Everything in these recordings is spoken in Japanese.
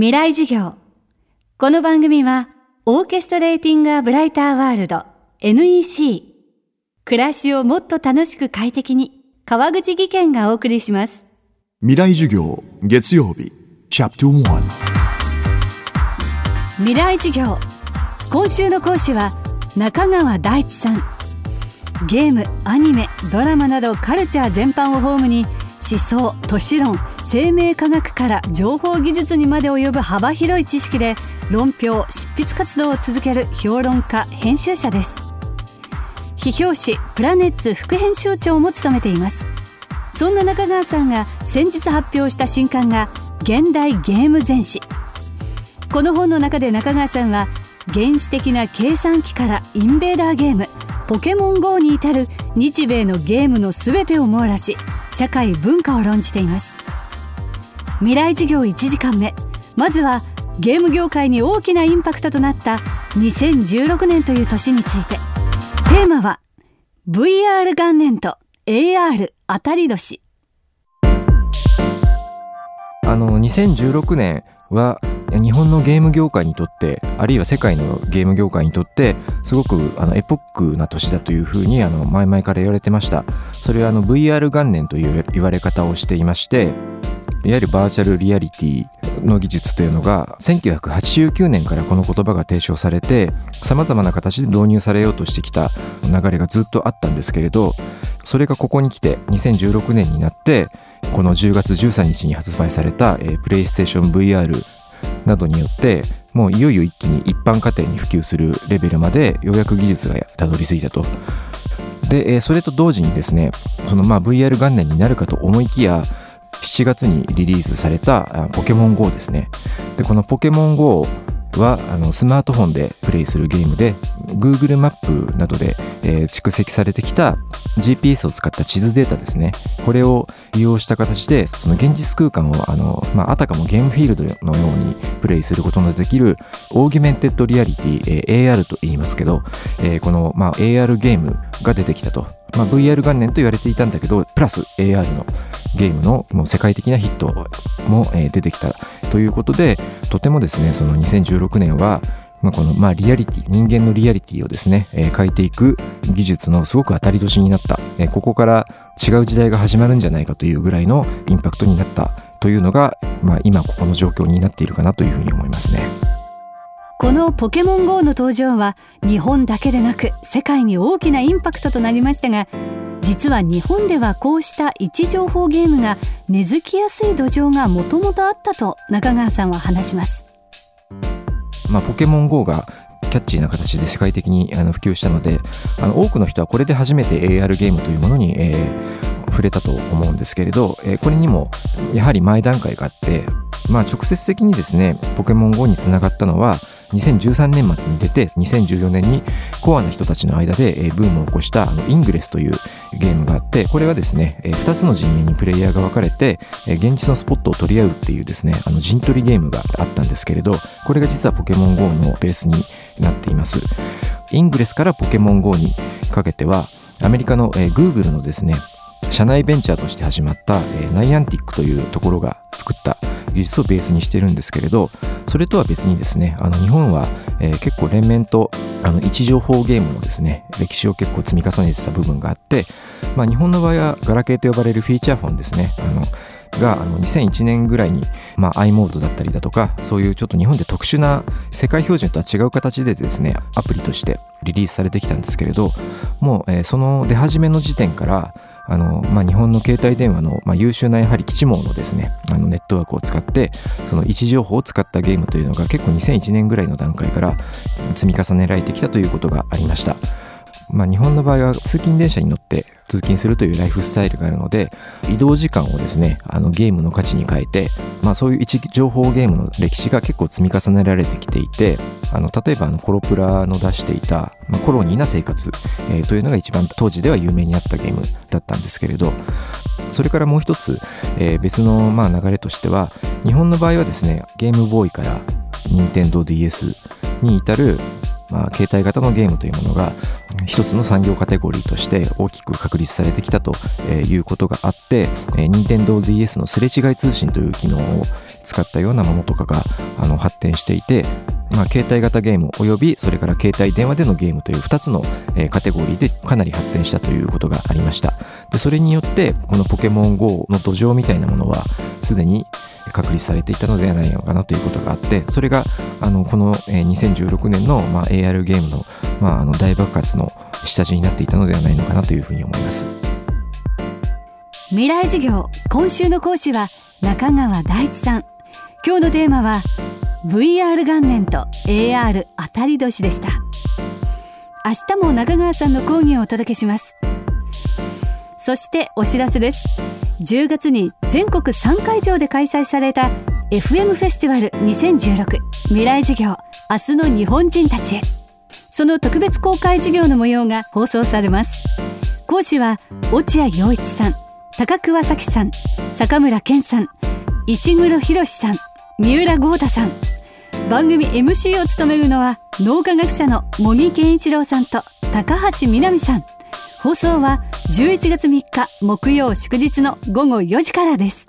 未来授業。この番組はオーケストレーティング・ア・ブライター・ワールド NEC 暮らしをもっと楽しく快適に川口義賢がお送りします。未来授業月曜日。チャプター1未来授業。今週の講師は中川大地さん。ゲームアニメドラマなどカルチャー全般をホームに思想都市論生命科学から情報技術にまで及ぶ幅広い知識で論評執筆活動を続ける評論家編集者です。批評誌プラネッツ副編集長も務めています。そんな中川さんが先日発表した新刊が現代ゲーム全史。この本の中で中川さんは原始的な計算機からインベーダーゲームポケモン GO に至る日米のゲームの全てを網羅し社会文化を論じています。未来授業1時間目。まずはゲーム業界に大きなインパクトとなった2016年という年について。テーマは VR 元年と AR 当たり年。あの2016年は日本のゲーム業界にとってあるいは世界のゲーム業界にとってすごくあのエポックな年だというふうにあの前々から言われてました。それはあの VR 元年という言われ方をしていましていわゆるバーチャルリアリティの技術というのが1989年からこの言葉が提唱されてさまざまな形で導入されようとしてきた流れがずっとあったんですけれどそれがここに来て2016年になってこの10月13日に発売された、えー、プレイステーション VR などによってもういよいよ一気に一般家庭に普及するレベルまでようやく技術がたどり着いたと。で、それと同時にですねそのまあ VR 元年になるかと思いきや7月にリリースされたポケモン GO ですね。で、このポケモン GO はあのスマートフォンでプレイするゲームで Google マップなどで、えー、蓄積されてきた GPS を使った地図データですね。これを利用した形でその現実空間をあの、まあ、あたかもゲームフィールドのようにプレイすることのできる augmented reality、えー、AR と言いますけど、えー、この、まあ、AR ゲームが出てきたと。まあ、VR 元年と言われていたんだけどプラス AR のゲームのもう世界的なヒットも、え出てきたということでとてもですねその2016年はまあ、このまあリアリティ人間のリアリティをですね、えー、変えていく技術のすごく当たり年になった、えー、ここから違う時代が始まるんじゃないかというぐらいのインパクトになったというのが、まあ、今ここの状況になっているかなというふうに思いますね。このポケモン GO の登場は日本だけでなく世界に大きなインパクトとなりましたが実は日本ではこうした位置情報ゲームが根付きやすい土壌がもともとあったと中川さんは話します。まあ、ポケモン GO がキャッチーな形で世界的にあの普及したのであの多くの人はこれで初めて AR ゲームというものに、えー、触れたと思うんですけれど、えー、これにもやはり前段階があって、まあ、直接的にですねポケモン GO につながったのは2013年末に出て2014年にコアな人たちの間でブームを起こしたあのイングレスというゲームがあってこれはですね2つの陣営にプレイヤーが分かれて現実のスポットを取り合うっていうですねあの陣取りゲームがあったんですけれどこれが実はポケモン GO のベースになっています。イングレスからポケモン GO にかけてはアメリカの Google のですね社内ベンチャーとして始まったナイアンティックというところが作った技術をベースにしてるんですけれどそれとは別にですねあの日本は、えー、結構連綿とあの位置情報ゲームのですね歴史を結構積み重ねてた部分があって、まあ、日本の場合はガラケーと呼ばれるフィーチャーフォンですねあのがあの2001年ぐらいに、まあ、i モードだったりだとかそういうちょっと日本で特殊な世界標準とは違う形でですねアプリとしてリリースされてきたんですけれどもう、えー、その出始めの時点からあの、まあ、日本の携帯電話の、まあ、優秀なやはり基地網のですねあのネットワークを使ってその位置情報を使ったゲームというのが結構2001年ぐらいの段階から積み重ねられてきたということがありました。まあ、日本の場合は通勤電車に乗って通勤するというライフスタイルがあるので移動時間をですねあのゲームの価値に変えて、まあ、そういう位置情報ゲームの歴史が結構積み重ねられてきていてあの例えばあのコロプラの出していた、まあ、コロニーな生活、えー、というのが一番当時では有名になったゲームだったんですけれどそれからもう一つ、えー、別のまあ流れとしては日本の場合はですねゲームボーイから任天堂 d s に至るまあ、携帯型のゲームというものが一つの産業カテゴリーとして大きく確立されてきたということがあって、任天堂 d s のすれ違い通信という機能を使ったようなものとかがあの発展していて、まあ、携帯型ゲームおよびそれから携帯電話でのゲームという2つの、えーカテゴリーでかなり発展したということがありました。でそれによってこのポケモン GO の土壌みたいなものはすでに確立されていたのではないのかなということがあってそれがあのこのえー2016年の、まあ、AR ゲームの,、まああの大爆発の下地になっていたのではないのかなというふうに思います。未来授業今週の講師は中川大地さん。今日のテーマは VR 元年と AR 当たり年でした。明日も中川さんの講義をお届けします。そしてお知らせです。10月に全国3会場で開催された FM フェスティバル2016未来授業明日の日本人たちへ。その特別公開授業の模様が放送されます。講師は落合陽一さん高桑咲さん坂村健さん石黒博さん三浦豪太さん。番組 MC を務めるのは脳科学者の茂木健一郎さんと高橋みなみさん。放送は11月3日木曜祝日の午後4時からです。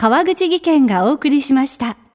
川口技研がお送りしました。